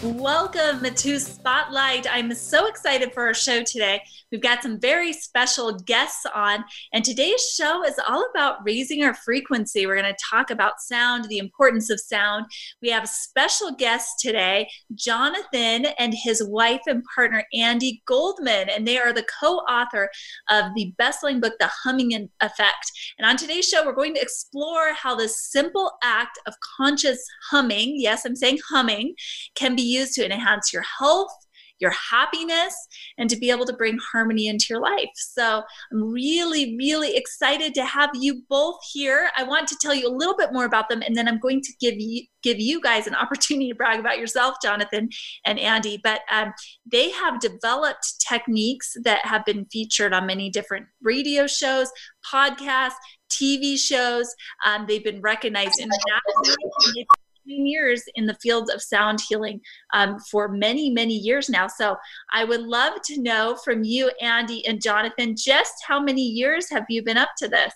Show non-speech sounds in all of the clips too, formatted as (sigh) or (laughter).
Welcome to Spotlight. I'm so excited for our show today. We've got some very special guests on, and today's show is all about raising our frequency. We're going to talk about sound, the importance of sound. We have a special guests today, Jonathan and his wife and partner, Andi Goldman, and they are the co author of the best selling book, The Humming Effect. And on today's show, we're going to explore how this simple act of conscious humming, yes, I'm saying humming, can be used to enhance your health your happiness and to be able to bring harmony into your life. So I'm really, really excited to have you both here. I want to tell you a little bit more about them, and then I'm going to give you give you guys an (laughs) opportunity to brag about yourself, Jonathan and Andi. But um, they have developed techniques that have been featured on many different radio shows, podcasts, TV shows. Um, they've been recognized internationally years in the field of sound healing um, for many, many years now. So I would love to know from you, Andi and Jonathan, just how many years have you been up to this?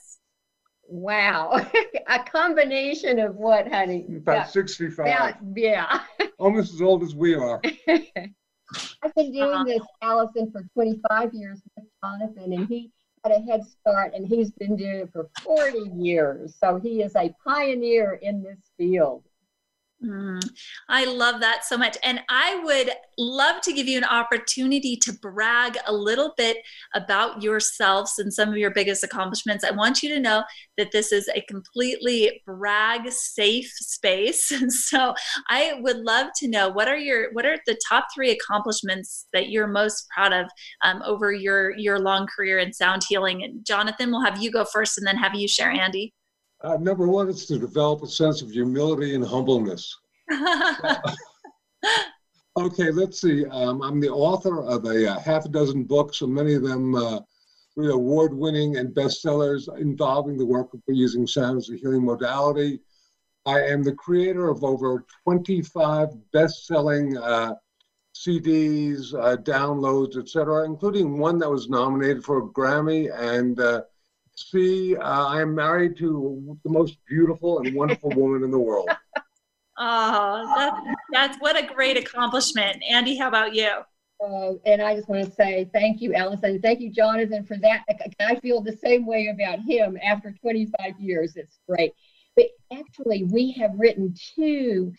Wow, (laughs) a combination of what, honey? About yeah. 65. About, yeah. (laughs) Almost as old as we are. (laughs) I've been doing uh-huh. this, Allison, for 25 years with Jonathan, and he had a head start, and he's been doing it for 40 years. So he is a pioneer in this field. Mm, I love that so much. And I would love to give you an opportunity to brag a little bit about yourselves and some of your biggest accomplishments. I want you to know that this is a completely brag safe space. (laughs) so I would love to know what are your what are the top three accomplishments that you're most proud of um, over your your long career in sound healing. And Jonathan, we'll have you go first and then have you share Andi. Uh, number one is to develop a sense of humility and humbleness. (laughs) okay, let's see. Um, I'm the author of a, uh, half a dozen books, and many of them uh, award-winning and bestsellers involving the work of using sound as a healing modality. I am the creator of over 25 best-selling uh, CDs, uh, downloads, etc., including one that was nominated for a Grammy and uh, See, uh, I am married to the most beautiful and wonderful (laughs) woman in the world. Oh, that's, that's what a great accomplishment. Andi, how about you? Uh, and I just want to say thank you, Allison. Thank you, Jonathan, for that. I feel the same way about him after 25 years. It's great. But actually, we have written two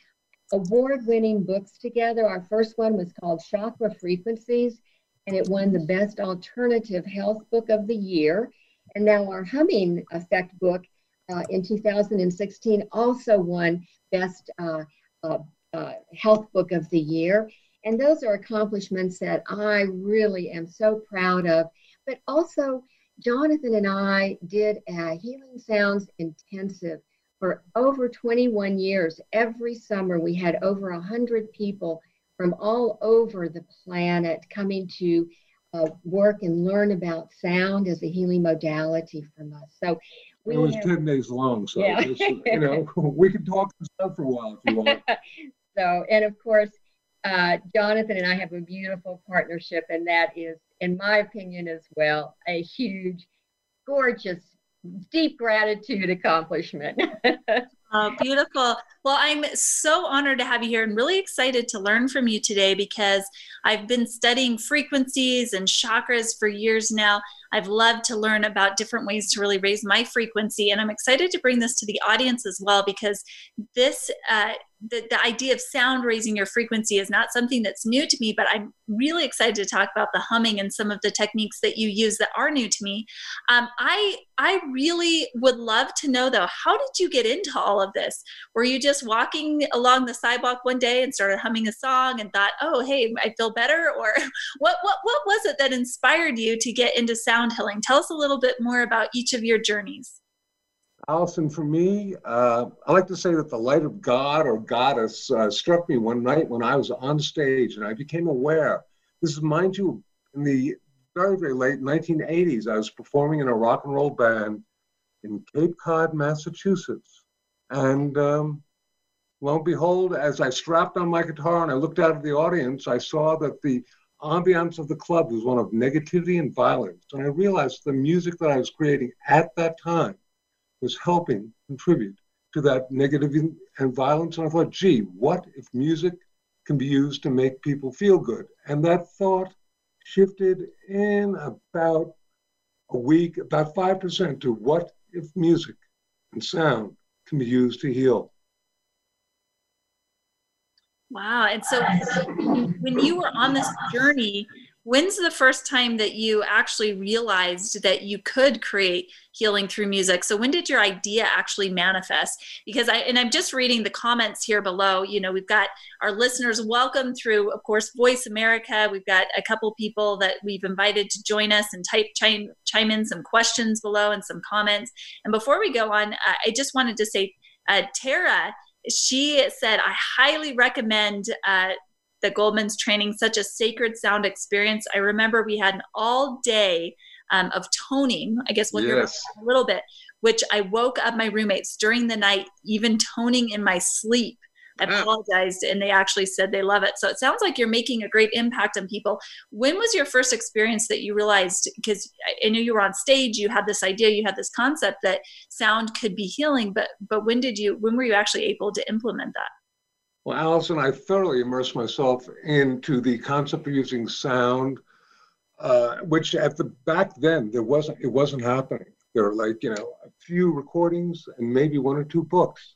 award winning books together. Our first one was called Chakra Frequencies, and it won the Best Alternative Health Book of the Year. And now our humming effect book uh, in 2016 also won Best uh, uh, uh, Health Book of the Year. And those are accomplishments that I really am so proud of. But also, Jonathan and I did a Healing Sounds Intensive for over 21 years. Every summer, we had over 100 people from all over the planet coming to uh, work and learn about sound as a healing modality from us. So we it was have, 10 days long, so yeah. was, you (laughs) know (laughs) we can talk stuff for a while if you want. (laughs) so, and of course, uh, Jonathan and I have a beautiful partnership, and that is, in my opinion, as well, a huge, gorgeous, deep gratitude accomplishment. Oh, beautiful. Well, I'm so honored to have you here and really excited to learn from you today because I've been studying frequencies and chakras for years now. I've loved to learn about different ways to really raise my frequency, and I'm excited to bring this to the audience as well because this uh, the, the idea of sound raising your frequency is not something that's new to me, but I'm really excited to talk about the humming and some of the techniques that you use that are new to me. Um, I I really would love to know though, how did you get into all of this? Were you just walking along the sidewalk one day and started humming a song and thought, oh hey, I feel better? Or (laughs) what what what was it that inspired you to get into sound healing? Tell us a little bit more about each of your journeys. Allison, for me, uh, I like to say that the light of God or goddess uh, struck me one night when I was on stage and I became aware. This is, mind you, in the very, very late 1980s, I was performing in a rock and roll band in Cape Cod, Massachusetts. And um, lo and behold, as I strapped on my guitar and I looked out at the audience, I saw that the ambiance of the club was one of negativity and violence. And I realized the music that I was creating at that time was helping contribute to that negativity and violence. And I thought, gee, what if music can be used to make people feel good? And that thought shifted in about a week, about 5% to what if music and sound can be used to heal. Wow. And so when you were on this journey, when's the first time that you actually realized that you could create healing through music? So when did your idea actually manifest? Because i and i'm just reading the comments here below you know we've got our listeners welcome through of course voice america. We've got a couple people that we've invited to join us and type chime, chime in some questions below and some comments. And before we go on uh, i just wanted to say uh, tara she said i highly recommend uh, the Goldman's training such a sacred sound experience. I remember we had an all day um, of toning. I guess we'll yes. hear a little bit, which I woke up my roommates during the night, even toning in my sleep. I apologized and they actually said they love it. So it sounds like you're making a great impact on people. When was your first experience that you realized? Because I knew you were on stage, you had this idea, you had this concept that sound could be healing, but but when did you when were you actually able to implement that? Well, Allison, I thoroughly immersed myself into the concept of using sound, uh, which at the back then there wasn't. It wasn't happening. There were like you know a few recordings and maybe one or two books,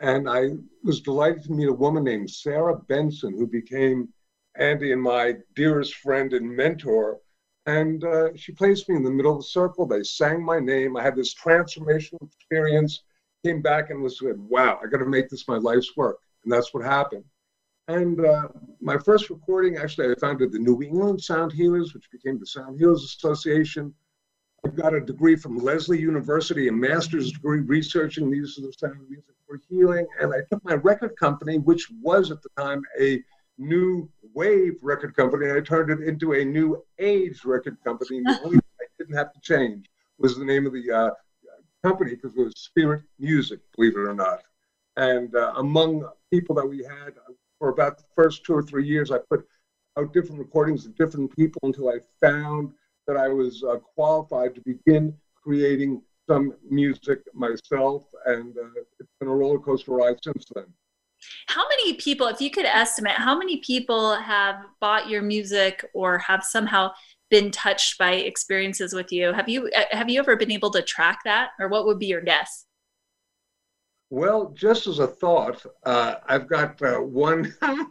and I was delighted to meet a woman named Sarah Benson who became Andy and my dearest friend and mentor. And uh, she placed me in the middle of the circle. They sang my name. I had this transformational experience. Came back and was said, "Wow, I got to make this my life's work." And that's what happened. And uh, my first recording, actually, I founded the New England Sound Healers, which became the Sound Healers Association. I got a degree from Lesley University, a master's degree researching the use of the sound music for healing. And I took my record company, which was at the time a new wave record company, and I turned it into a new age record company. the only thing I didn't have to change was the name of the uh, company because it was Spirit Music, believe it or not. And uh, among people that we had uh, for about the first two or three years, I put out different recordings of different people until I found that I was uh, qualified to begin creating some music myself. And uh, it's been a roller coaster ride since then. How many people, if you could estimate, how many people have bought your music or have somehow been touched by experiences with you? Have you uh, have you ever been able to track that, or what would be your guess? Well, just as a thought, uh, I've got uh, one (laughs) uh,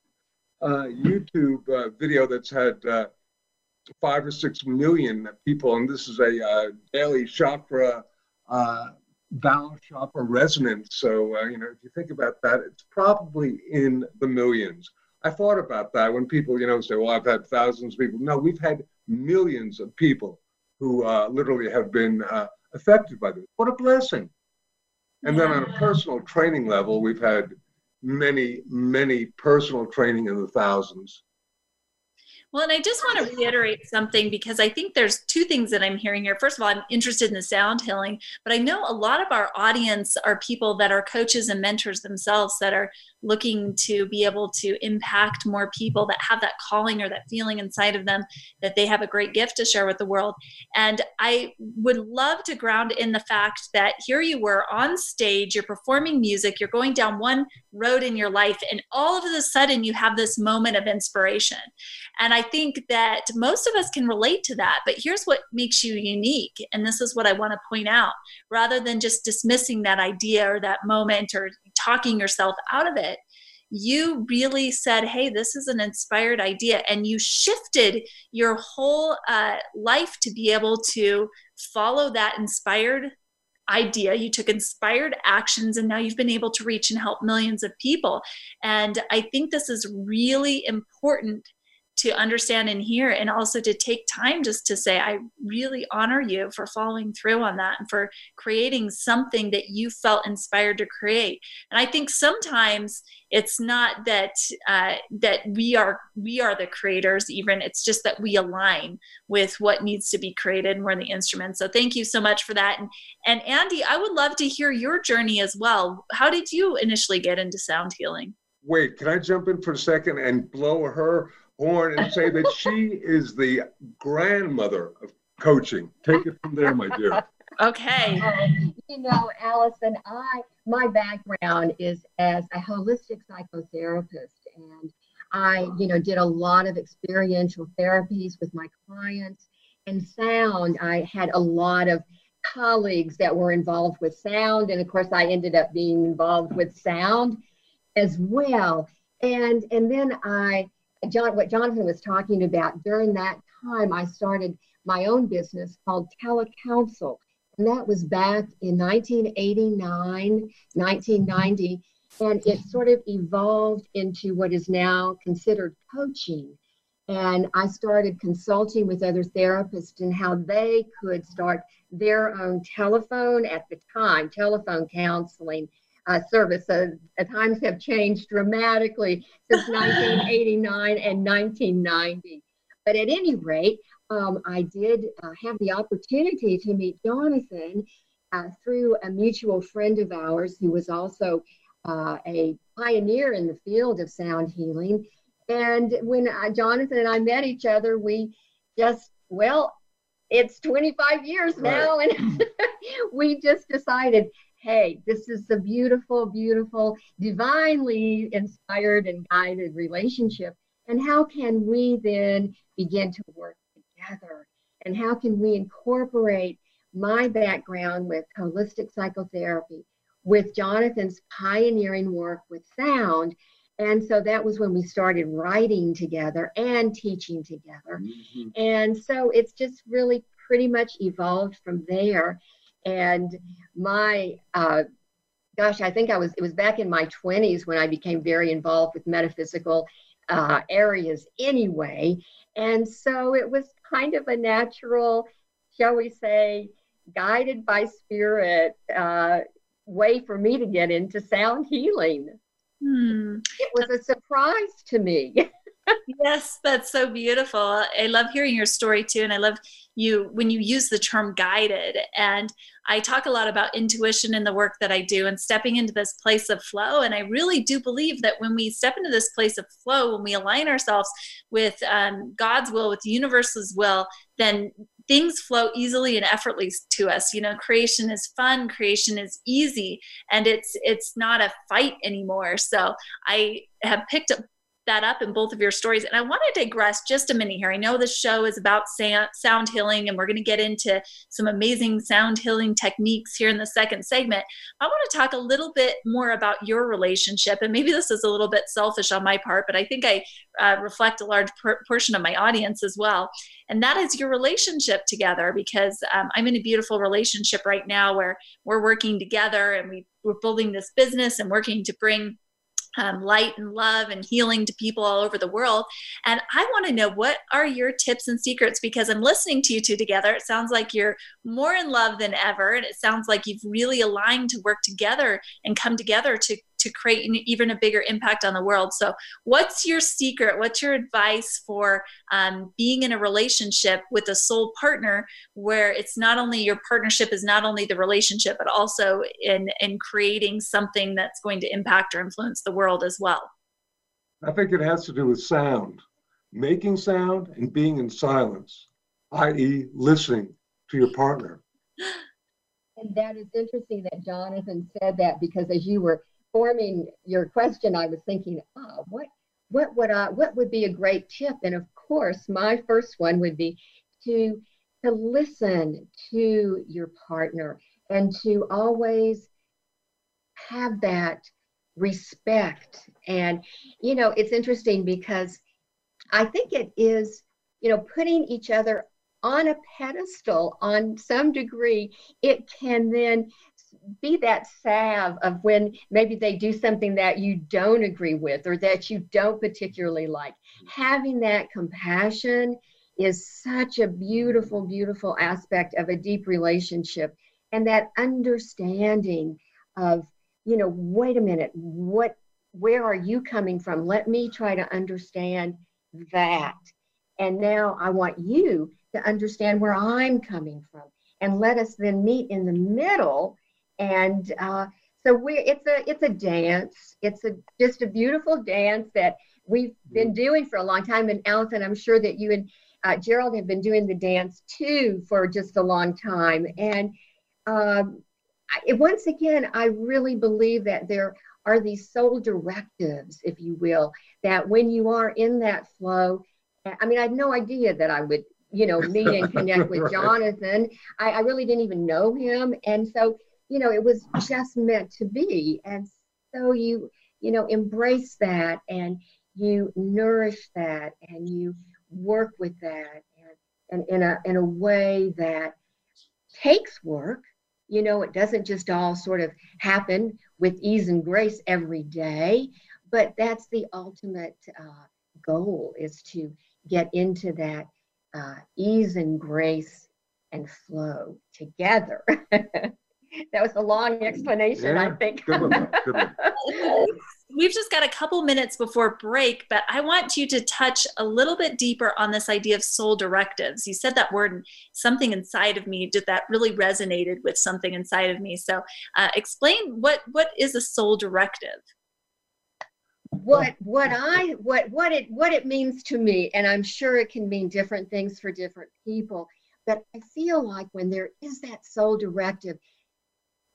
YouTube uh, video that's had uh, five or six million people, and this is a uh, daily chakra balance chakra resonance. So, you know, if you think about that, it's probably in the millions. I thought about that when people, you know, say, well, I've had thousands of people. No, we've had millions of people who literally have been affected by this. What a blessing. And then on a personal training level, we've had many, many personal training in the thousands. Well, and I just want to reiterate something because I think there's two things that I'm hearing here. First of all, I'm interested in the sound healing, but I know a lot of our audience are people that are coaches and mentors themselves that are looking to be able to impact more people that have that calling or that feeling inside of them that they have a great gift to share with the world. And I would love to ground in the fact that here you were on stage, you're performing music, you're going down one road in your life, and all of a sudden you have this moment of inspiration. And I think that most of us can relate to that, but here's what makes you unique. And this is what I want to point out rather than just dismissing that idea or that moment or talking yourself out of it you really said, Hey, this is an inspired idea. And you shifted your whole uh, life to be able to follow that inspired idea. You took inspired actions, and now you've been able to reach and help millions of people. And I think this is really important to understand and hear and also to take time just to say i really honor you for following through on that and for creating something that you felt inspired to create. And i think sometimes it's not that uh, that we are we are the creators even it's just that we align with what needs to be created and we're the instruments. So thank you so much for that. And and andi i would love to hear your journey as well. How did you initially get into sound healing? Wait can i jump in for a second and blow her horn and say that she is the grandmother of coaching. Take it from there, my dear. Okay. Um, you know, Allison, I my background is as a holistic psychotherapist, and I, you know, did a lot of experiential therapies with my clients. And sound, I had a lot of colleagues that were involved with sound, and of course, I ended up being involved with sound as well. And and then I John, what Jonathan was talking about, during that time, I started my own business called Telecounsel. And that was back in 1989, 1990. And it sort of evolved into what is now considered coaching. And I started consulting with other therapists and how they could start their own telephone at the time, telephone counseling uh, service. So the times have changed dramatically since (laughs) 1989 and 1990. But at any rate, um, I did uh, have the opportunity to meet Jonathan uh, through a mutual friend of ours who was also uh, a pioneer in the field of sound healing. And when uh, Jonathan and I met each other, we just, well, it's 25 years now, and (laughs) we just decided hey, this is a beautiful, beautiful, divinely inspired and guided relationship. And how can we then begin to work together? And how can we incorporate my background with holistic psychotherapy, with Jonathan's pioneering work with sound? And so that was when we started writing together and teaching together. Mm-hmm. And so it's just really pretty much evolved from there. And my, uh, gosh, I think I was, it was back in my 20s when I became very involved with metaphysical uh, areas anyway. And so it was kind of a natural, shall we say, guided by spirit uh, way for me to get into sound healing. Hmm. It was a surprise to me. (laughs) yes, that's so beautiful. I love hearing your story too. And I love you when you use the term guided. And I talk a lot about intuition in the work that I do and stepping into this place of flow. And I really do believe that when we step into this place of flow, when we align ourselves with um, God's will, with the universe's will, then things flow easily and effortlessly to us you know creation is fun creation is easy and it's it's not a fight anymore so i have picked up that up in both of your stories. And I want to digress just a minute here. I know the show is about sound healing, and we're going to get into some amazing sound healing techniques here in the second segment. I want to talk a little bit more about your relationship. And maybe this is a little bit selfish on my part, but I think I uh, reflect a large per- portion of my audience as well. And that is your relationship together, because um, I'm in a beautiful relationship right now where we're working together and we, we're building this business and working to bring um, light and love and healing to people all over the world. And I want to know what are your tips and secrets because I'm listening to you two together. It sounds like you're more in love than ever. And it sounds like you've really aligned to work together and come together to to create an, even a bigger impact on the world. So, what's your secret? What's your advice for um, being in a relationship with a soul partner where it's not only your partnership is not only the relationship, but also in in creating something that's going to impact or influence the world as well? I think it has to do with sound, making sound and being in silence, i.e., listening to your partner. And that is interesting that Jonathan said that because as you were forming your question, I was thinking, oh, what what would I what would be a great tip? And of course, my first one would be to to listen to your partner and to always have that respect. And you know, it's interesting because I think it is, you know, putting each other on a pedestal on some degree, it can then be that salve of when maybe they do something that you don't agree with or that you don't particularly like. Having that compassion is such a beautiful, beautiful aspect of a deep relationship. And that understanding of, you know, wait a minute, what, where are you coming from? Let me try to understand that. And now I want you to understand where I'm coming from. And let us then meet in the middle. And uh, so we it's a it's a dance. It's a just a beautiful dance that we've been doing for a long time. And Allison, I'm sure that you and uh, Gerald have been doing the dance too for just a long time. And um, I, once again, I really believe that there are these soul directives, if you will, that when you are in that flow, I mean, I had no idea that I would, you know, meet and connect with (laughs) right. Jonathan. I, I really didn't even know him. And so, you know, it was just meant to be. And so you, you know, embrace that and you nourish that and you work with that and, and in a in a way that takes work you know it doesn't just all sort of happen with ease and grace every day but that's the ultimate uh, goal is to get into that uh, ease and grace and flow together (laughs) that was a long explanation, yeah, I think. Good one, good one. (laughs) We've just got a couple minutes before break, but I want you to touch a little bit deeper on this idea of soul directives. You said that word, and something inside of me did that really resonated with something inside of me. So, uh, explain what what is a soul directive? what what i what what it what it means to me and i'm sure it can mean different things for different people but i feel like when there is that soul directive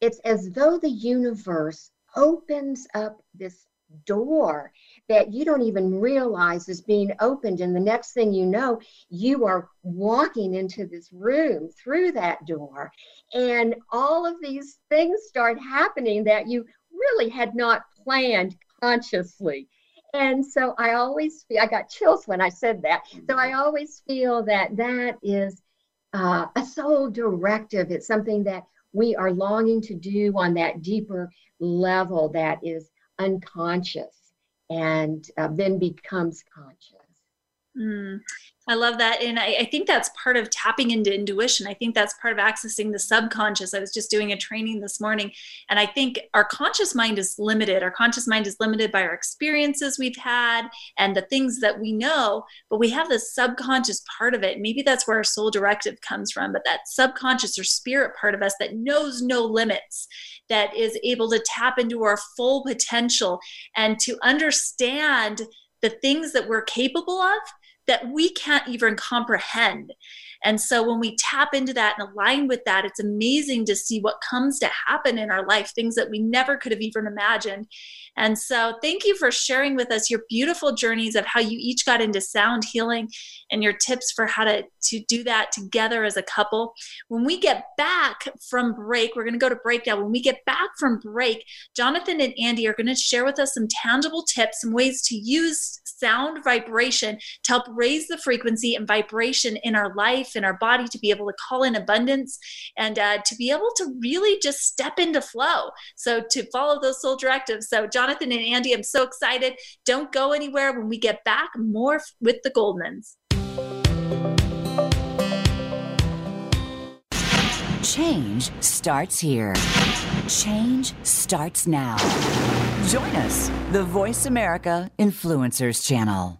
it's as though the universe opens up this door that you don't even realize is being opened. And the next thing you know, you are walking into this room through that door. And all of these things start happening that you really had not planned consciously. And so I always feel, I got chills when I said that. So I always feel that that is uh, a soul directive. It's something that we are longing to do on that deeper level that is unconscious and uh, then becomes conscious. Mm. I love that. And I, I, think that's part of tapping into intuition. I think that's part of accessing the subconscious. I was just doing a training this morning, and I think our conscious mind is limited. Our conscious mind is limited by our experiences we've had and the things that we know, but we have this subconscious part of it. Maybe that's where our soul directive comes from, but that subconscious or spirit part of us that knows no limits, that is able to tap into our full potential and to understand the things that we're capable of that we can't even comprehend. And so when we tap into that and align with that, it's amazing to see what comes to happen in our life, things that we never could have even imagined. And so thank you for sharing with us your beautiful journeys of how you each got into sound healing and your tips for how to, to do that together as a couple. When we get back from break, we're going to go to break now. When we get back from break, Jonathan and Andi are going to share with us some tangible tips, some ways to use sound vibration to help raise the frequency and vibration in our life, in our body, to be able to call in abundance and uh, to be able to really just step into flow. So, to follow those soul directives. So, Jonathan and Andi, I'm so excited. Don't go anywhere. When we get back, more with the Goldmans. Change starts here. Change starts now. Join us, the Voice America Influencers Channel.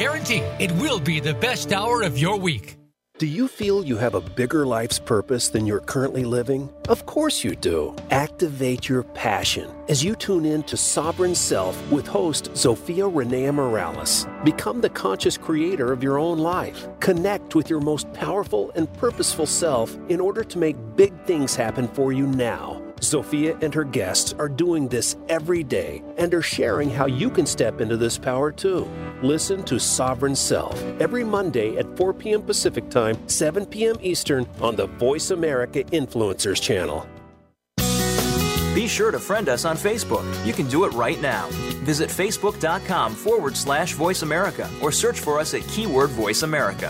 guarantee it will be the best hour of your week. Do you feel you have a bigger life's purpose than you're currently living? Of course you do. Activate your passion as you tune in to Sovereign Self with host Zofia Renea Morales. Become the conscious creator of your own life. Connect with your most powerful and purposeful self in order to make big things happen for you now. Zofia and her guests are doing this every day and are sharing how you can step into this power too. Listen to Sovereign Self every Monday at 4 p.m. Pacific Time, 7 p.m. Eastern on the Voice America Influencers channel. Be sure to friend us on Facebook. You can do it right now. Visit facebook.com forward slash voice America or search for us at keyword voice America.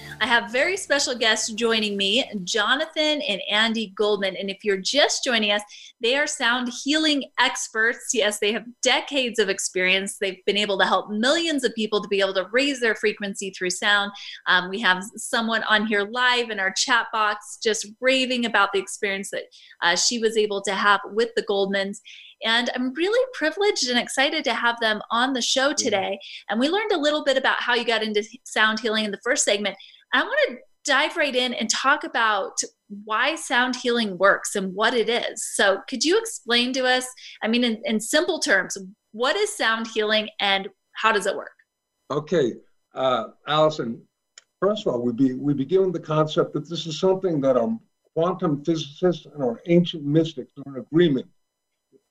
I have very special guests joining me, Jonathan and Andi Goldman. And if you're just joining us, they are sound healing experts. Yes, they have decades of experience. They've been able to help millions of people to be able to raise their frequency through sound. Um, we have someone on here live in our chat box just raving about the experience that uh, she was able to have with the Goldmans. And I'm really privileged and excited to have them on the show today. And we learned a little bit about how you got into sound healing in the first segment. I want to dive right in and talk about why sound healing works and what it is. So, could you explain to us, I mean, in, in simple terms, what is sound healing and how does it work? Okay, uh, Allison, first of all, we, be, we begin with the concept that this is something that our quantum physicists and our ancient mystics are in agreement.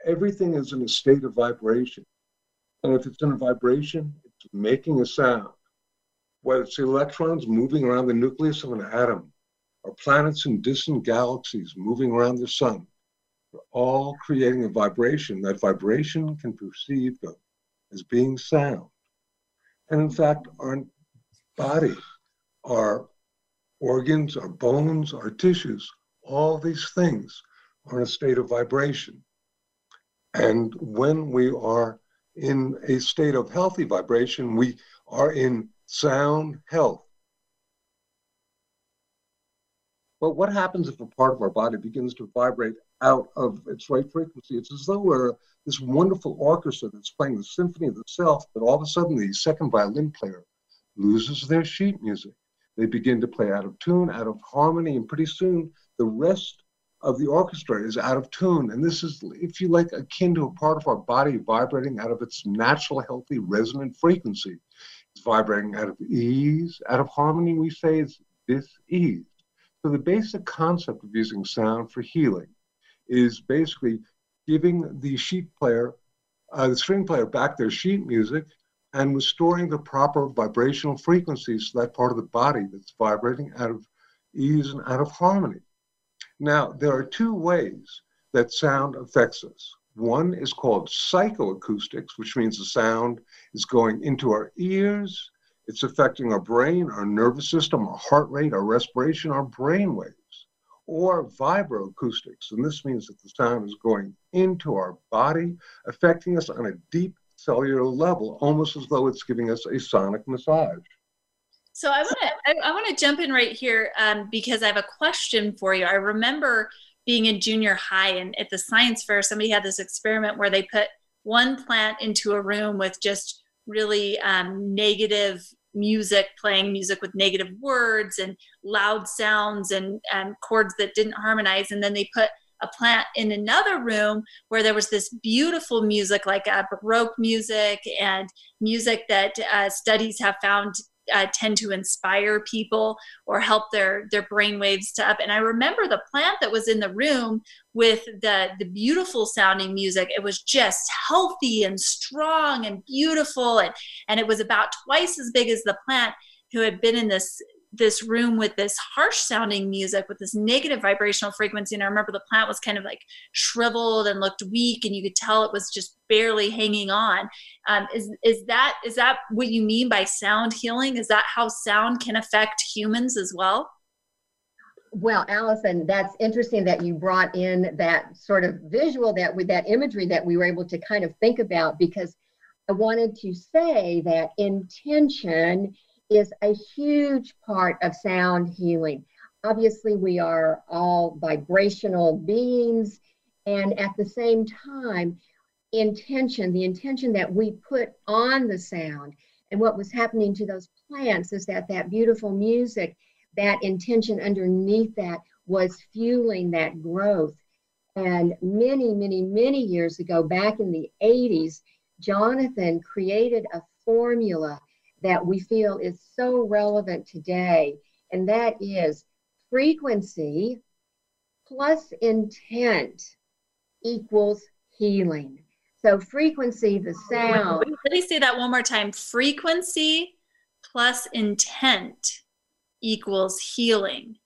Everything is in a state of vibration. And if it's in a vibration, it's making a sound whether it's electrons moving around the nucleus of an atom or planets in distant galaxies moving around the sun, they're all creating a vibration. That vibration can perceive as being sound. And in fact, our body, our organs, our bones, our tissues, all these things are in a state of vibration. And when we are in a state of healthy vibration, we are in sound health. But what happens if a part of our body begins to vibrate out of its right frequency? It's as though we're this wonderful orchestra that's playing the symphony of the self, but all of a sudden the second violin player loses their sheet music. They begin to play out of tune, out of harmony, and pretty soon the rest of the orchestra is out of tune. And this is, if you like, akin to a part of our body vibrating out of its natural, healthy, resonant frequency. It's vibrating out of ease, out of harmony, we say is dis-ease. So the basic concept of using sound for healing is basically giving the sheet player, uh, the string player back their sheet music and restoring the proper vibrational frequencies to that part of the body that's vibrating out of ease and out of harmony. Now, there are two ways that sound affects us. One is called psychoacoustics, which means the sound is going into our ears. It's affecting our brain, our nervous system, our heart rate, our respiration, our brain waves. Or vibroacoustics, and this means that the sound is going into our body, affecting us on a deep cellular level, almost as though it's giving us a sonic massage. So I want to I, I want to jump in right here um, because I have a question for you. I remember being in junior high and at the science fair, somebody had this experiment where they put one plant into a room with just really um, negative music, playing music with negative words and loud sounds and um, chords that didn't harmonize. And then they put a plant in another room where there was this beautiful music, like uh, Baroque music and music that uh, studies have found uh, tend to inspire people or help their their brain waves to up. And i remember the plant that was in the room with the the beautiful sounding music. It was just healthy and strong and beautiful. And and it was about twice as big as the plant who had been in this this room with this harsh sounding music with this negative vibrational frequency and i remember the plant was kind of like shriveled and looked weak and you could tell it was just barely hanging on. Um, is, is that is that what you mean by sound healing? Is that how sound can affect humans as well? Well allison that's interesting that you brought in that sort of visual that with that imagery that we were able to kind of think about because i wanted to say that intention is a huge part of sound healing. Obviously, we are all vibrational beings, and at the same time, intention, the intention that we put on the sound, And what was happening to those plants is that that beautiful music, that intention underneath that was fueling that growth. And many, many, many years ago, back in the 80s, Jonathan created a formula that we feel is so relevant today, and that is frequency plus intent equals healing. So frequency, the sound. Let me say that one more time. Frequency plus intent equals healing.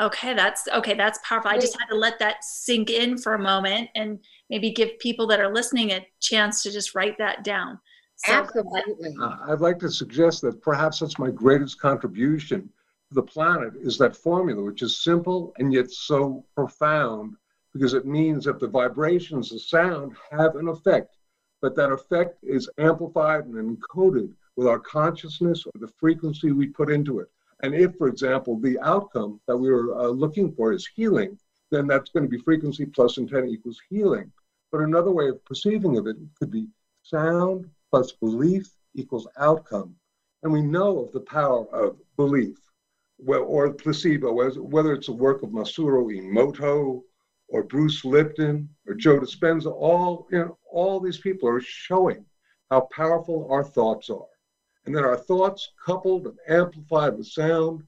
Okay, that's okay, that's powerful. I just had to let that sink in for a moment and maybe give people that are listening a chance to just write that down. So, Absolutely. Uh, I'd like to suggest that perhaps that's my greatest contribution to the planet is that formula, which is simple and yet so profound because it means that the vibrations of sound have an effect, but that effect is amplified and encoded with our consciousness or the frequency we put into it. And if, for example, the outcome that we were uh, looking for is healing, then that's going to be frequency plus intent equals healing. But another way of perceiving of it could be sound plus belief equals outcome. And we know of the power of belief or placebo, whether it's a work of Masaru Emoto or Bruce Lipton or Joe Dispenza, all, you know, all these people are showing how powerful our thoughts are. And then our thoughts coupled and amplified with sound,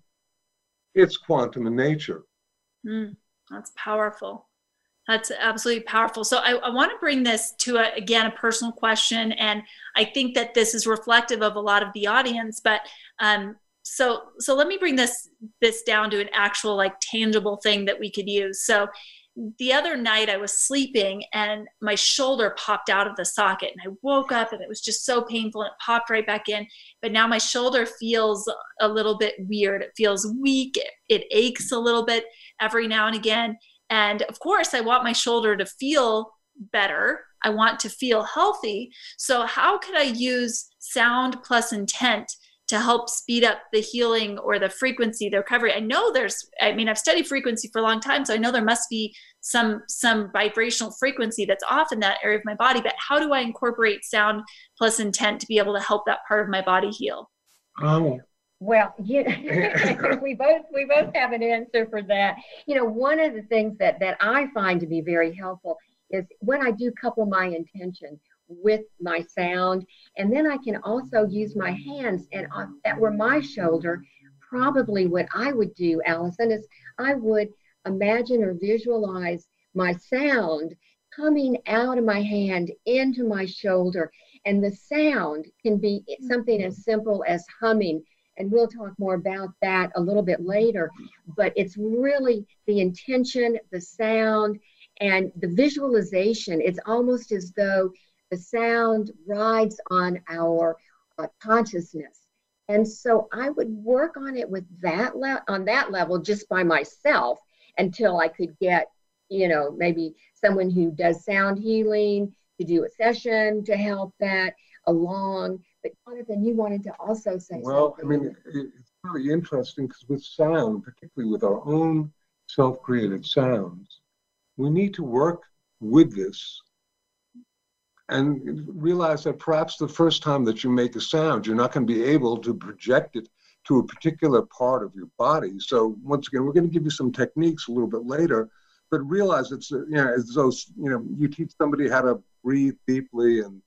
it's quantum in nature. Mm, that's powerful. That's absolutely powerful. So I, I want to bring this to a, again a personal question, and I think that this is reflective of a lot of the audience. But um, so so let me bring this this down to an actual like tangible thing that we could use. So the other night I was sleeping and my shoulder popped out of the socket and I woke up and it was just so painful and it popped right back in. But now my shoulder feels a little bit weird. It feels weak. It, it aches a little bit every now and again. And of course, I want my shoulder to feel better. I want to feel healthy. So, how could I use sound plus intent to help speed up the healing or the frequency, the recovery. I know there's, I mean, I've studied frequency for a long time, so I know there must be some some vibrational frequency that's off in that area of my body. But how do I incorporate sound plus intent to be able to help that part of my body heal? Oh. Well, you, (laughs) (laughs) we both we both have an answer for that. You know, one of the things that that I find to be very helpful is when I do couple my intention with my sound. And then I can also use my hands and on, that were my shoulder. Probably what I would do, Allison, is I would imagine or visualize my sound coming out of my hand into my shoulder. And the sound can be something as simple as humming. And we'll talk more about that a little bit later. But it's really the intention, the sound, and the visualization. It's almost as though the sound rides on our uh, consciousness. And so I would work on it with that le- on that level just by myself until I could get, you know, maybe someone who does sound healing to do a session to help that along. But Jonathan, you wanted to also say well, something. I mean, it's really interesting because with sound, particularly with our own self-created sounds, we need to work with this and realize that perhaps the first time that you make a sound, you're not going to be able to project it to a particular part of your body. So once again, we're going to give you some techniques a little bit later, but realize it's you know as though you know you teach somebody how to breathe deeply and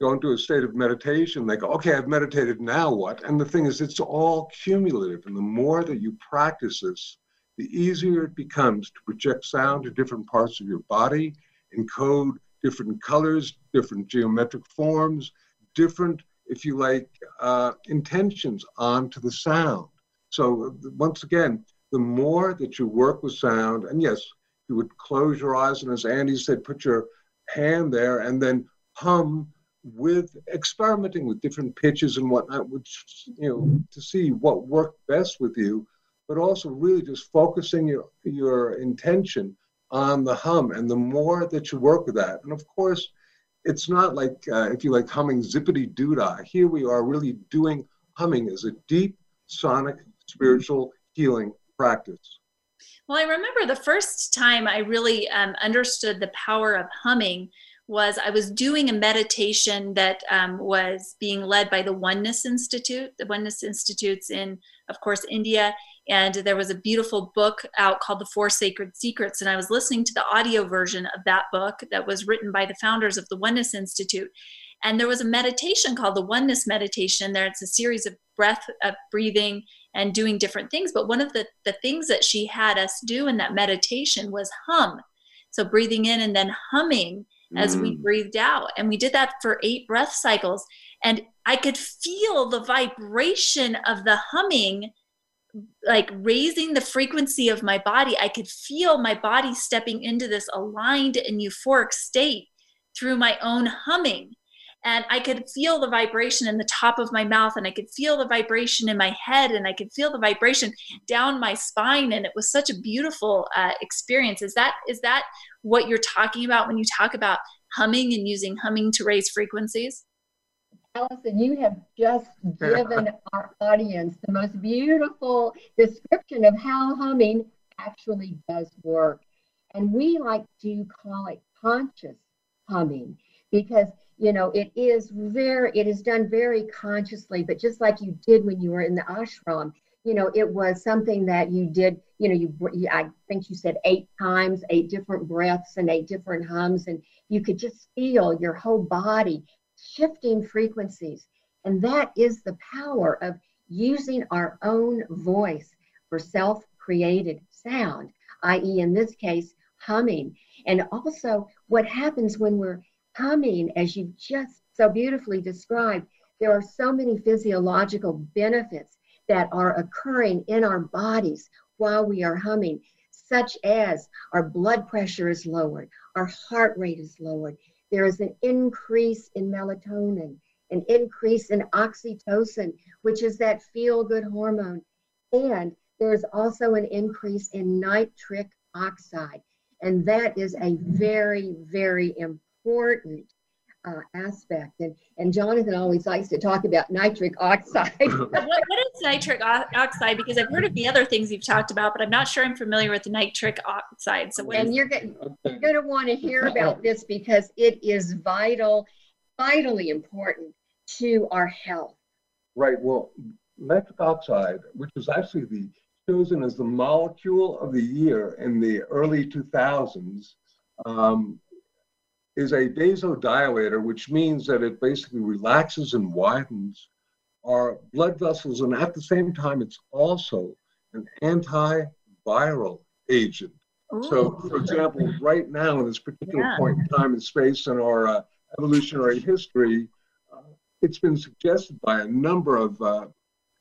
go into a state of meditation. They go, okay, I've meditated. Now what? And the thing is, it's all cumulative, and the more that you practice this, the easier it becomes to project sound to different parts of your body, encode different colors, different geometric forms, different, if you like, uh, intentions onto the sound. So once again, the more that you work with sound, and yes, you would close your eyes, and as Andi said, put your hand there and then hum with experimenting with different pitches and whatnot, which, you know, to see what worked best with you, but also really just focusing your, your intention on the hum. And the more that you work with that, and of course, it's not like uh, if you like humming zippity doo dah. Here we are really doing humming as a deep sonic spiritual healing practice. Well, I remember the first time I really um, understood the power of humming was I was doing a meditation that um, was being led by the Oneness Institute. The Oneness Institute's in, of course, India. And there was a beautiful book out called The Four Sacred Secrets. And I was listening to the audio version of that book that was written by the founders of the Oneness Institute. And there was a meditation called the Oneness Meditation. There, it's a series of breath, of breathing, and doing different things. But one of the, the things that she had us do in that meditation was hum. So breathing in and then humming as mm. we breathed out. And we did that for eight breath cycles. And I could feel the vibration of the humming, like raising the frequency of my body. I could feel my body stepping into this aligned and euphoric state through my own humming and I could feel the vibration in the top of my mouth, and I could feel the vibration in my head, and I could feel the vibration down my spine, and it was such a beautiful uh, experience. Is that is that what you're talking about when you talk about humming and using humming to raise frequencies? Allison, you have just given (laughs) our audience the most beautiful description of how humming actually does work. And we like to call it conscious humming because you know it is very it is done very consciously but just like you did when you were in the ashram you know it was something that you did you know you i think you said eight times eight different breaths and eight different hums and you could just feel your whole body shifting frequencies. And that is the power of using our own voice for self created sound i.e in this case humming. And also what happens when we're humming, as you've just so beautifully described, there are so many physiological benefits that are occurring in our bodies while we are humming, such as our blood pressure is lowered, our heart rate is lowered, there is an increase in melatonin, an increase in oxytocin, which is that feel good hormone, and there's also an increase in nitric oxide. And that is a very, very important uh, aspect. And, and Jonathan always likes to talk about nitric oxide. (laughs) what, what is nitric oxide? Because I've heard of the other things you've talked about, but I'm not sure I'm familiar with the nitric oxide. So and you're, going you're going to want to hear (laughs) about this because it is vital, vitally important to our health. Right. Well, nitric oxide, which was actually the chosen as the molecule of the year in the early 2000s, um, is a vasodilator, which means that it basically relaxes and widens our blood vessels. And at the same time, it's also an antiviral agent. Ooh. So, for example, right now, in this particular yeah. point in time and space in our uh, evolutionary history, uh, it's been suggested by a number of uh,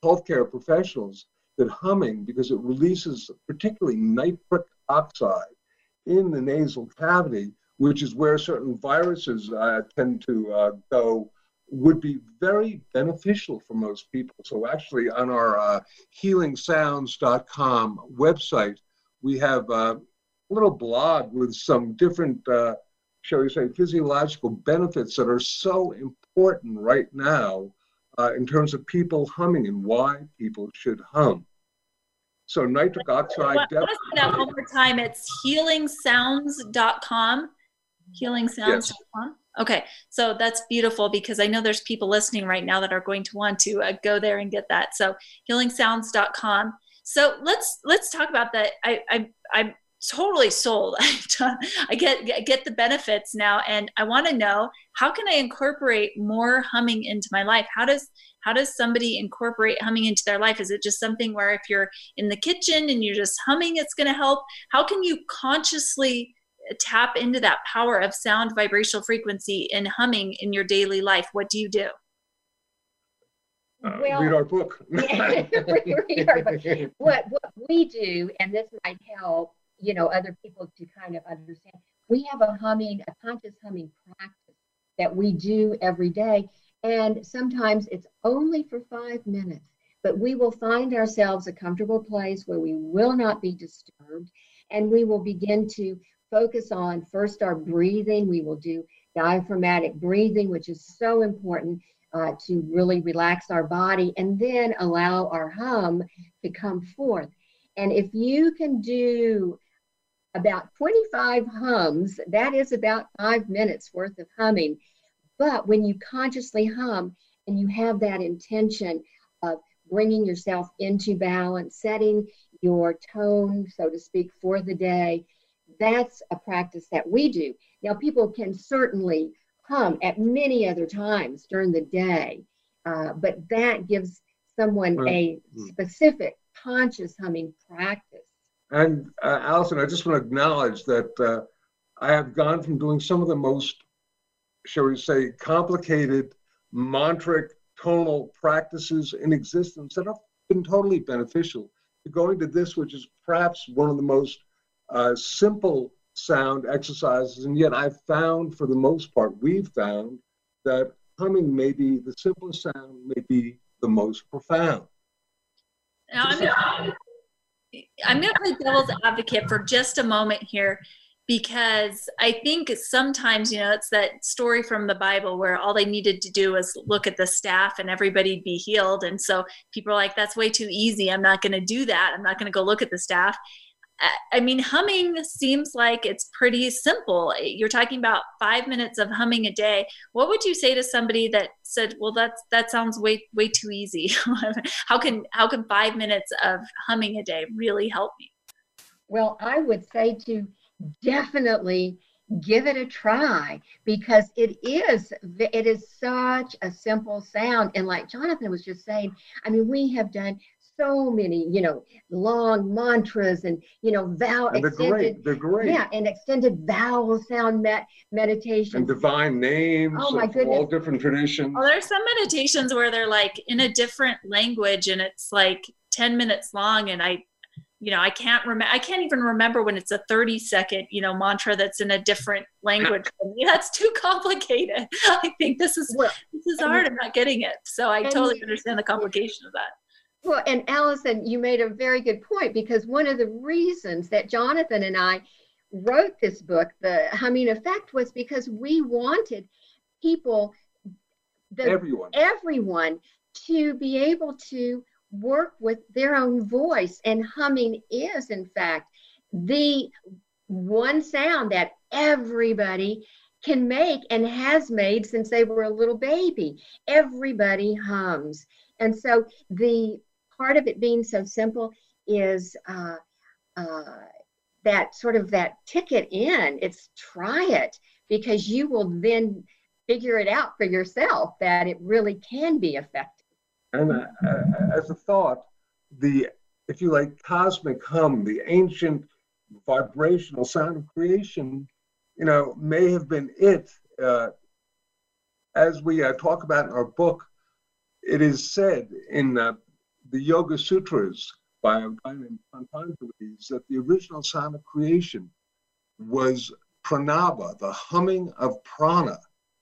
healthcare professionals that humming, because it releases particularly nitric oxide in the nasal cavity, which is where certain viruses uh, tend to uh, go, would be very beneficial for most people. So, actually, on our uh, healingsounds.com website, we have a little blog with some different, uh, shall we say, physiological benefits that are so important right now uh, in terms of people humming and why people should hum. So nitric oxide. That one more time. It's healingsounds.com healingsounds.com? Yes. Okay, so that's beautiful because I know there's people listening right now that are going to want to uh, go there and get that. So healingsounds.com. So let's let's talk about that. I, I I'm totally sold. (laughs) I get get the benefits now, and I want to know how can I incorporate more humming into my life? How does how does somebody incorporate humming into their life? Is it just something where if you're in the kitchen and you're just humming, it's going to help? How can you consciously tap into that power of sound vibrational frequency and humming in your daily life, what do you do? Uh, well, read our book. (laughs) (laughs) read our book. What, what we do, and this might help, you know, other people to kind of understand. We have a humming, a conscious humming practice that we do every day, and sometimes it's only for five minutes. But we will find ourselves a comfortable place where we will not be disturbed, and we will begin to focus on first our breathing. We will do diaphragmatic breathing, which is so important uh, to really relax our body, and then allow our hum to come forth. And if you can do about 25 hums. That is about five minutes worth of humming. But when you consciously hum and you have that intention of bringing yourself into balance, setting your tone, so to speak, for the day, that's a practice that we do. Now, people can certainly hum at many other times during the day, uh, but that gives someone a hmm. specific conscious humming practice. And uh, Allison, I just want to acknowledge that uh, I have gone from doing some of the most, shall we say, complicated mantric tonal practices in existence that have been totally beneficial to going to this, which is perhaps one of the most uh, simple sound exercises. And yet I've found, for the most part, we've found that humming may be the simplest sound, may be the most profound. Now, I'm gonna, I'm going to play devil's advocate for just a moment here because I think sometimes, you know, it's that story from the Bible where all they needed to do was look at the staff and everybody'd be healed. And so people are like, that's way too easy. I'm not going to do that. I'm not going to go look at the staff. I mean, humming seems like it's pretty simple. You're talking about five minutes of humming a day. What would you say to somebody that said, "Well, that's that sounds way way too easy. (laughs) how can how can five minutes of humming a day really help me?" Well, I would say to definitely give it a try because it is it is such a simple sound and like jonathan was just saying i mean we have done so many, you know, long mantras and you know, vowel and they're extended, great. They're great. Yeah, and extended vowel sound met meditation and divine names. Oh my goodness! All different traditions. Well, there's some meditations where they're like in a different language, and it's like ten minutes long, and I. You know, I can't remember. I can't even remember when it's a 30 second, you know, mantra that's in a different language. (laughs) that's too complicated. (laughs) I think this is well, this is hard. I'm not getting it. So I totally understand the complication of that. Well, and Allison, you made a very good point because one of the reasons that Jonathan and I wrote this book, The Humming Effect, was because we wanted people, the, everyone, everyone to be able to work with their own voice. And humming is, in fact, the one sound that everybody can make and has made since they were a little baby. Everybody hums. And so the part of it being so simple is uh, uh, that sort of that ticket in. It's try it because you will then figure it out for yourself that it really can be effective. And uh, uh as a thought, the if you like cosmic hum, the ancient vibrational sound of creation, you know, may have been it. Uh, as we uh, talk about in our book, it is said in uh, the Yoga Sutras by a guy named Patanjali that the original sound of creation was pranava, the humming of prana.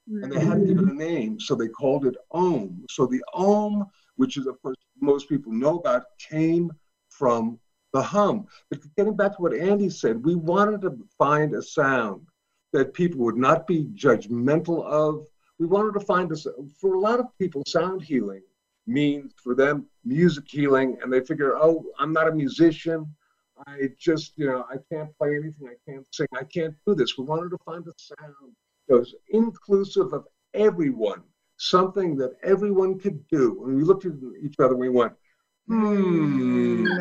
And they hadn't given a name, so they called it Om. So the Om, which is, of course, most people know about, came from the hum. But getting back to what Andi said, we wanted to find a sound that people would not be judgmental of. We wanted to find a, for a lot of people, sound healing means for them music healing. And they figure oh i'm not a musician. I just you know i can't play anything. I can't sing. I can't do this. We wanted to find a sound that was inclusive of everyone something that everyone could do. And we looked at each other we went hmm. (laughs)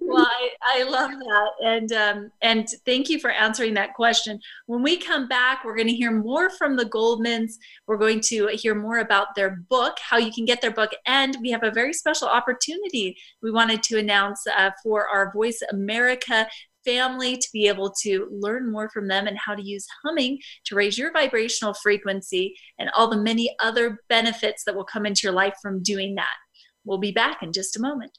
Well, I, I love that, and um, and thank you for answering that question. When we come back, we're going to hear more from the Goldmans. We're going to hear more about their book, how you can get their book, and we have a very special opportunity we wanted to announce uh, for our Voice America family to be able to learn more from them and how to use humming to raise your vibrational frequency and all the many other benefits that will come into your life from doing that. We'll be back in just a moment.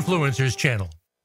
Influencers channel.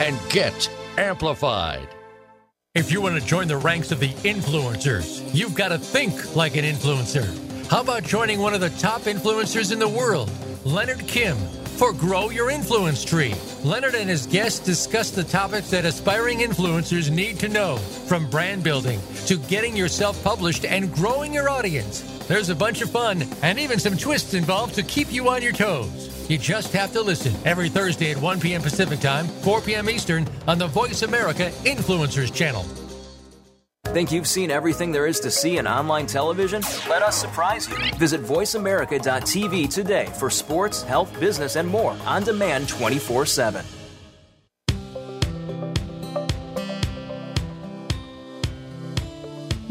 And get amplified. If you want to join the ranks of the influencers, you've got to think like an influencer. How about joining one of the top influencers in the world, Leonard Kim, for Grow Your Influence Tree? Leonard and his guests discuss the topics that aspiring influencers need to know, from brand building to getting yourself published and growing your audience. There's a bunch of fun and even some twists involved to keep you on your toes. You just have to listen every Thursday at 1 p.m. Pacific Time, 4 p.m. Eastern on the Voice America Influencers channel. Think you've seen everything there is to see in online television? Let us surprise you. Visit VoiceAmerica.tv today for sports, health, business, and more on demand 24 7.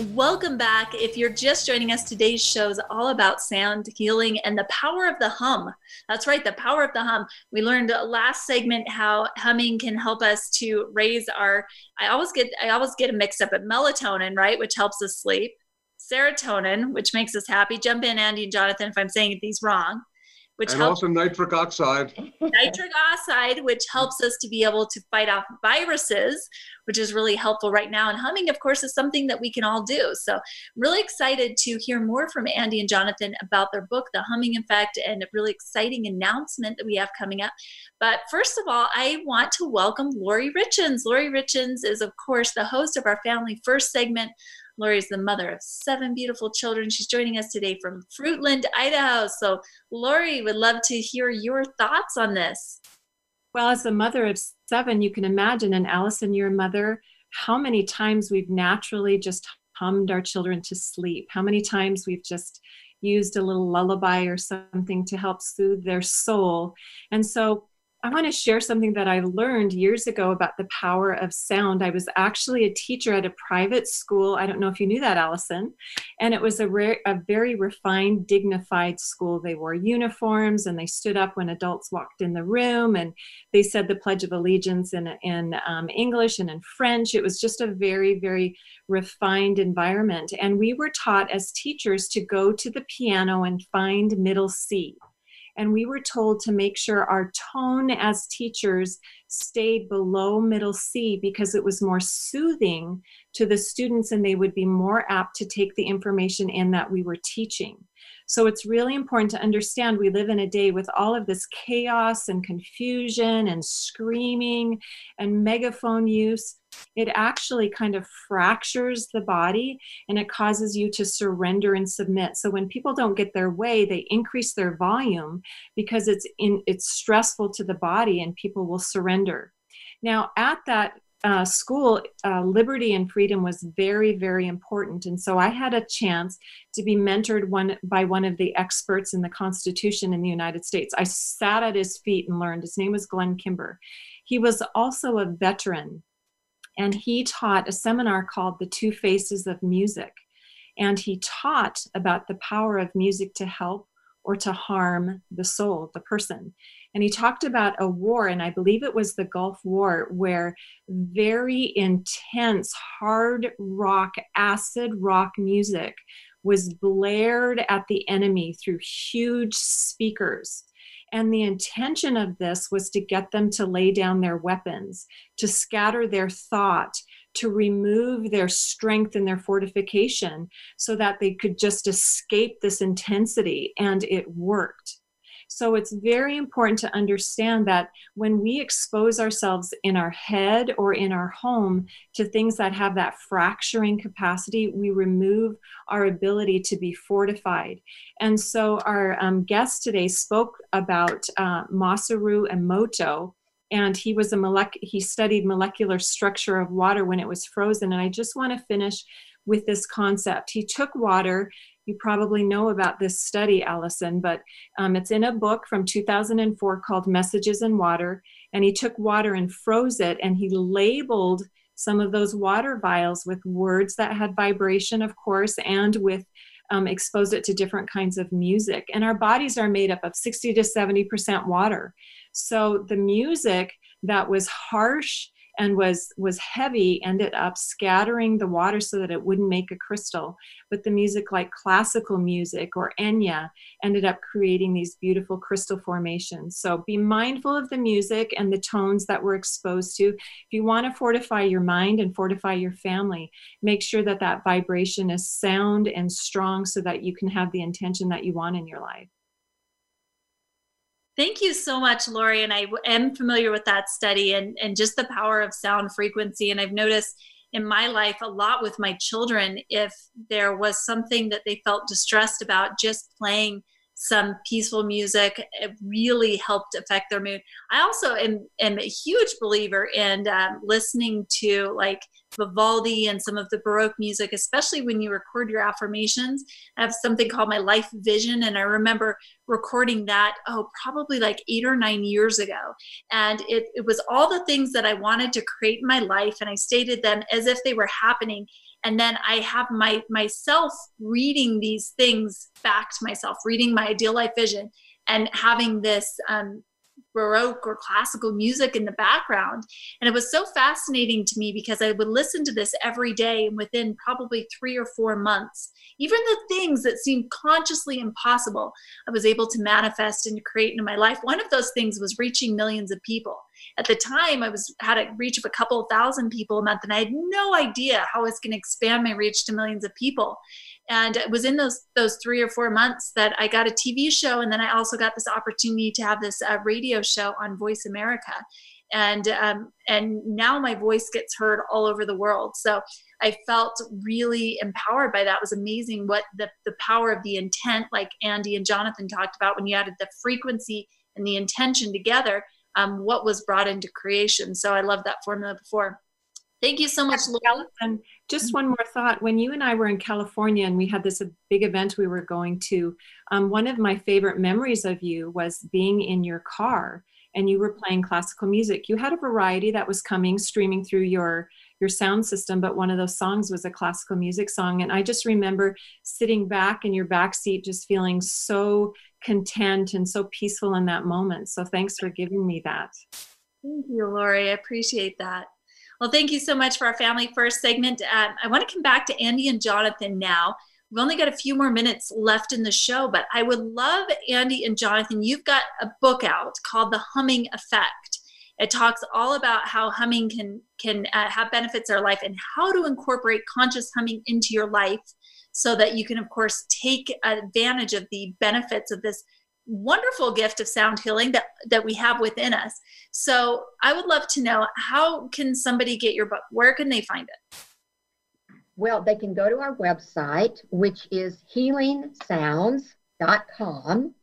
Welcome back. If you're just joining us, today's show is all about sound healing and the power of the hum. That's right, the power of the hum. We learned last segment how humming can help us to raise our. I always get I always get a mix up at melatonin, right, which helps us sleep. Serotonin, which makes us happy. Jump in, Andi and Jonathan, if I'm saying these wrong. Which and helps also nitric oxide. (laughs) nitric oxide, which helps us to be able to fight off viruses, which is really helpful right now. And humming, of course, is something that we can all do. So, I'm really excited to hear more from Andi and Jonathan about their book, The Humming Effect, and a really exciting announcement that we have coming up. But first of all, I want to welcome Lori Richens. Lori Richens is, of course, the host of our Family First segment. Lori is the mother of seven beautiful children. She's joining us today from Fruitland, Idaho. So, Lori, would love to hear your thoughts on this. Well, as a mother of seven, you can imagine, and Allison, your mother, how many times we've naturally just hummed our children to sleep, how many times we've just used a little lullaby or something to help soothe their soul. And so I want to share something that I learned years ago about the power of sound. I was actually a teacher at a private school. I don't know if you knew that, Allison. And it was a, rare, a very refined, dignified school. They wore uniforms and they stood up when adults walked in the room and they said the Pledge of Allegiance in, in um, English and in French. It was just a very, very refined environment. And we were taught as teachers to go to the piano and find middle C and we were told to make sure our tone as teachers stayed below middle C because it was more soothing to the students and they would be more apt to take the information in that we were teaching. So it's really important to understand we live in a day with all of this chaos and confusion and screaming and megaphone use. It actually kind of fractures the body and it causes you to surrender and submit. So when people don't get their way, they increase their volume because it's in it's stressful to the body and people will surrender. Now, at that uh, school, uh, liberty and freedom was very, very important. And so I had a chance to be mentored one by one of the experts in the Constitution in the United States. I sat at his feet and learned. His name was Glenn Kimber. He was also a veteran, and he taught a seminar called The Two Faces of Music. And he taught about the power of music to help or to harm the soul, the person. And he talked about a war, and I believe it was the Gulf War, where very intense hard rock, acid rock music was blared at the enemy through huge speakers. And the intention of this was to get them to lay down their weapons, to scatter their thought, to remove their strength and their fortification so that they could just escape this intensity. And it worked. So it's very important to understand that when we expose ourselves in our head or in our home to things that have that fracturing capacity, we remove our ability to be fortified. And so our um, guest today spoke about uh, Masaru Emoto and he was a molec- he studied molecular structure of water when it was frozen and i just want to finish with this concept he took water you probably know about this study, Allison, but um, it's in a book from 2004 called Messages in Water. And he took water and froze it, and he labeled some of those water vials with words that had vibration, of course, and with um, exposed it to different kinds of music. And our bodies are made up of 60 to 70% water. So the music that was harsh and was was heavy ended up scattering the water so that it wouldn't make a crystal. But the music like classical music or enya ended up creating these beautiful crystal formations. So be mindful of the music and the tones that we're exposed to. If you want to fortify your mind and fortify your family make sure that that vibration is sound and strong so that you can have the intention that you want in your life Thank you so much, Lori. And I am familiar with that study and, and just the power of sound frequency. And I've noticed in my life a lot with my children if there was something that they felt distressed about, just playing some peaceful music it really helped affect their mood i also am, am a huge believer in um, listening to like vivaldi and some of the baroque music especially when you record your affirmations. I have something called my life vision and i remember recording that oh probably like eight or nine years ago. And it, it was all the things that i wanted to create in my life and i stated them as if they were happening. And then i have my myself reading these things back to myself reading my ideal life vision and having this um, baroque or classical music in the background. And it was so fascinating to me because i would listen to this every day and within probably three or four months. Even the things that seemed consciously impossible i was able to manifest and create in my life. One of those things was reaching millions of people at the time I was had a reach of a couple thousand people a month and I had no idea how I was going to expand my reach to millions of people. And it was in those those three or four months that I got a TV show, and then I also got this opportunity to have this uh, radio show on Voice America, and um, and now my voice gets heard all over the world. So I felt really empowered by that. It was amazing what the the power of the intent, like Andi and Jonathan talked about, when you added the frequency and the intention together um, what was brought into creation. So I love that formula before. Thank you so much, Laura. And just one more thought. When you and I were in California and we had this big event we were going to, um, one of my favorite memories of you was being in your car and you were playing classical music. You had a variety that was coming, streaming through your your sound system, but one of those songs was a classical music song. And I just remember sitting back in your back seat, just feeling so content and so peaceful in that moment. So thanks for giving me that. Thank you, Lori. I appreciate that. Well, thank you so much for our Family First segment. Um, I want to come back to Andi and Jonathan now. We've only got a few more minutes left in the show, but I would love, Andi and Jonathan, you've got a book out called The Humming Effect. It talks all about how humming can can uh, have benefits in our life and how to incorporate conscious humming into your life so that you can, of course, take advantage of the benefits of this wonderful gift of sound healing that, that we have within us. So I would love to know how can somebody get your book? Where can they find it? Well, they can go to our website, which is healingsounds.com.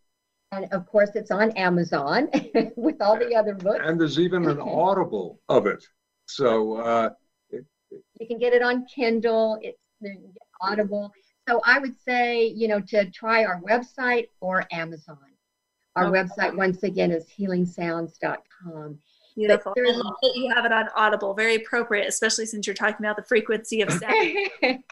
And of course, it's on Amazon (laughs) with all the other books. And there's even an audible of it. So uh, it, you can get it on Kindle. It's Audible. So I would say, you know, to try our website or Amazon. Our okay. website, once again, is healingsounds.com. Beautiful. I love that you have it on Audible. Very appropriate, especially since you're talking about the frequency of sound. (laughs)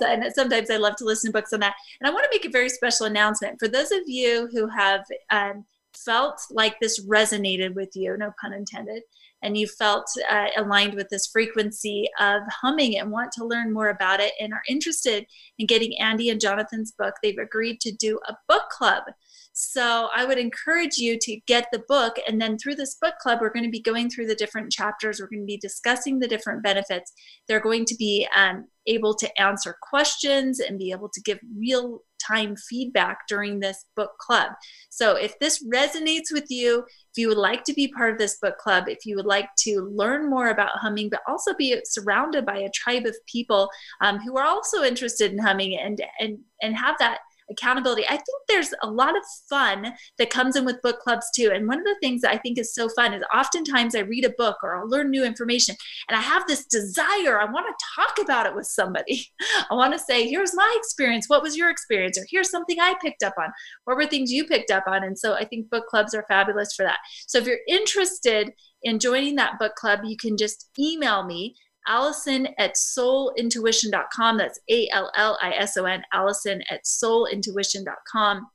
and sometimes I love to listen to books on that. And I want to make a very special announcement for those of you who have um, felt like this resonated with you, no pun intended, and you felt uh, aligned with this frequency of humming and want to learn more about it and are interested in getting Andi and Jonathan's book, they've agreed to do a book club. So I would encourage you to get the book. And then through this book club, we're going to be going through the different chapters. We're going to be discussing the different benefits. They're going to be um, able to answer questions and be able to give real time feedback during this book club. So if this resonates with you, if you would like to be part of this book club, if you would like to learn more about humming, but also be surrounded by a tribe of people um, who are also interested in humming and and and have that accountability. I think there's a lot of fun that comes in with book clubs too. And one of the things that I think is so fun is oftentimes I read a book or I'll learn new information and I have this desire. I want to talk about it with somebody. (laughs) I want to say, here's my experience. What was your experience? Or here's something I picked up on. What were things you picked up on? And so I think book clubs are fabulous for that. So if you're interested in joining that book club, you can just email me Allison at soulintuition.com. That's A L L I S O N, Allison at soulintuition.com.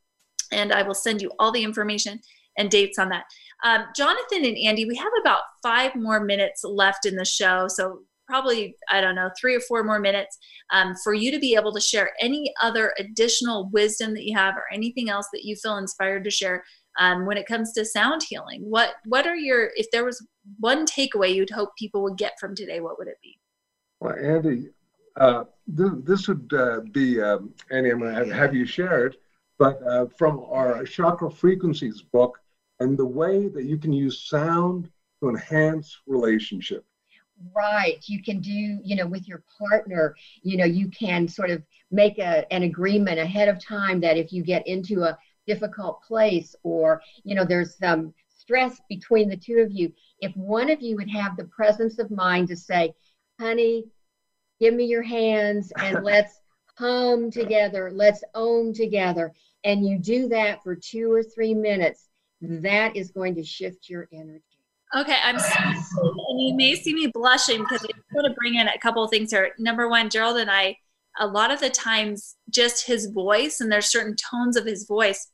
And I will send you all the information and dates on that. Um, Jonathan and Andi, we have about five more minutes left in the show. So probably, I don't know, three or four more minutes um, for you to be able to share any other additional wisdom that you have or anything else that you feel inspired to share um, when it comes to sound healing what what are your if there was one takeaway you'd hope people would get from today what would it be? Well andi uh, th- this would uh, be um, andi i'm going to have you share it but uh, from our chakra frequencies book and the way that you can use sound to enhance relationship. Right you can do you know with your partner you know you can sort of make a, an agreement ahead of time that if you get into a difficult place or you know there's some stress between the two of you if one of you would have the presence of mind to say honey give me your hands and (laughs) let's hum together let's own together and you do that for two or three minutes that is going to shift your energy Okay, I'm and you may see me blushing because I want to bring in a couple of things here. Number one, Gerald and I, a lot of the times, just his voice, and there's certain tones of his voice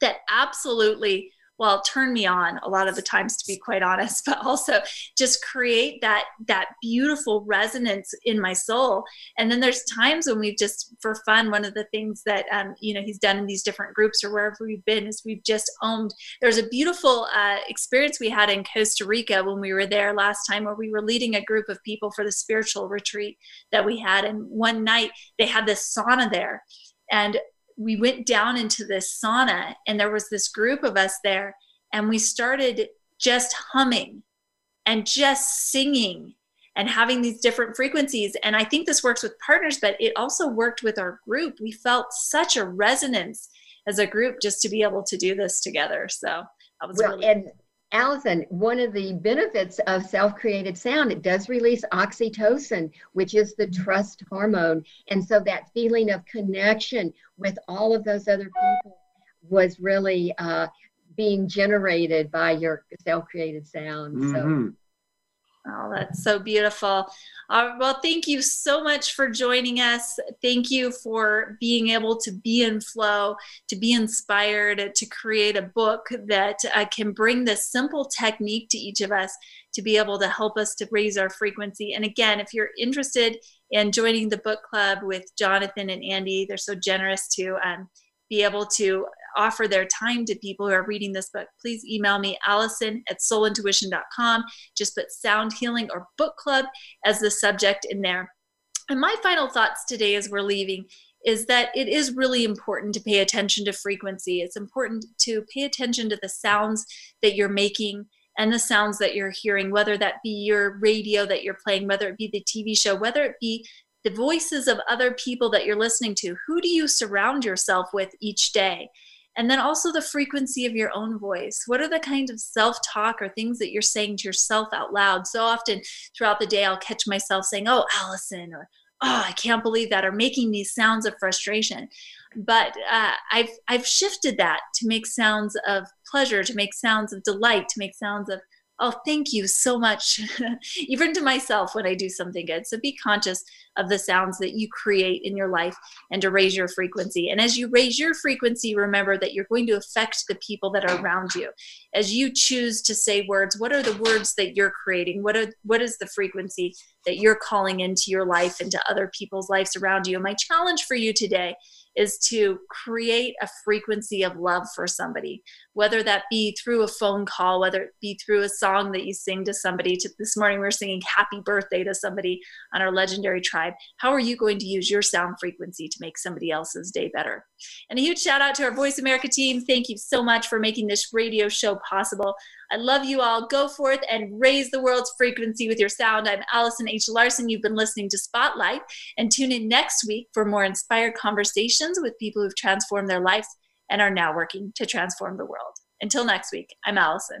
that absolutely well turn me on a lot of the times to be quite honest (laughs) but also just create that that beautiful resonance in my soul. And then there's times when we've just for fun one of the things that um, you know he's done in these different groups or wherever we've been is we've just owned there's a beautiful uh, experience we had in costa rica when we were there last time where we were leading a group of people for the spiritual retreat that we had. And one night they had this sauna there. And we went down into this sauna and there was this group of us there and we started just humming and just singing and having these different frequencies. And i think this works with partners but it also worked with our group. We felt such a resonance as a group just to be able to do this together. So that was well, really and Allison, one of the benefits of self created sound, it does release oxytocin, which is the trust hormone. And so that feeling of connection with all of those other people was really uh, being generated by your self created sound. Mm-hmm. So Oh, that's so beautiful. Uh, well, thank you so much for joining us. Thank you for being able to be in flow, to be inspired, to create a book that uh, can bring this simple technique to each of us to be able to help us to raise our frequency. And again, if you're interested in joining the book club with Jonathan and Andi, they're so generous to um, be able to offer their time to people who are reading this book, please email me, Allison at soulintuition.com. Just put sound healing or book club as the subject in there. And my final thoughts today as we're leaving is that it is really important to pay attention to frequency. It's important to pay attention to the sounds that you're making and the sounds that you're hearing, whether that be your radio that you're playing, whether it be the TV show, whether it be the voices of other people that you're listening to. Who do you surround yourself with each day? And then also the frequency of your own voice. What are the kind of self talk or things that you're saying to yourself out loud? So often throughout the day, I'll catch myself saying, Oh, Allison, or Oh, I can't believe that, or making these sounds of frustration. But uh, I've, I've shifted that to make sounds of pleasure, to make sounds of delight, to make sounds of oh, thank you so much, (laughs) even to myself when I do something good. So be conscious of the sounds that you create in your life and to raise your frequency. And as you raise your frequency, remember that you're going to affect the people that are around you. As you choose to say words, what are the words that you're creating? What are what is the frequency that you're calling into your life, into other people's lives around you. And my challenge for you today is to create a frequency of love for somebody, whether that be through a phone call, whether it be through a song that you sing to somebody. This morning, we are singing happy birthday to somebody on our legendary tribe. How are you going to use your sound frequency to make somebody else's day better? And a huge shout out to our Voice America team. Thank you so much for making this radio show possible. I love you all. Go forth and raise the world's frequency with your sound. I'm Allison H. Larson. You've been listening to Spotlight. And tune in next week for more inspired conversations with people who've transformed their lives and are now working to transform the world. Until next week, I'm Allison.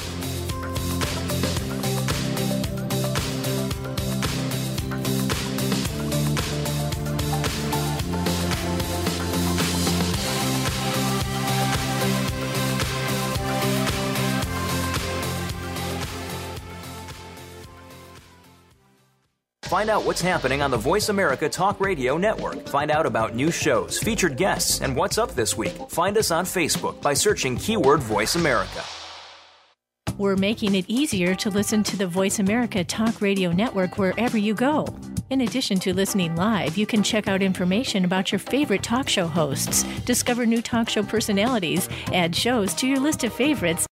Find out what's happening on the Voice America Talk Radio Network. Find out about new shows, featured guests, and what's up this week. Find us on Facebook by searching keyword Voice America. We're making it easier to listen to the Voice America Talk Radio Network wherever you go. In addition to listening live, you can check out information about your favorite talk show hosts, discover new talk show personalities, add shows to your list of favorites,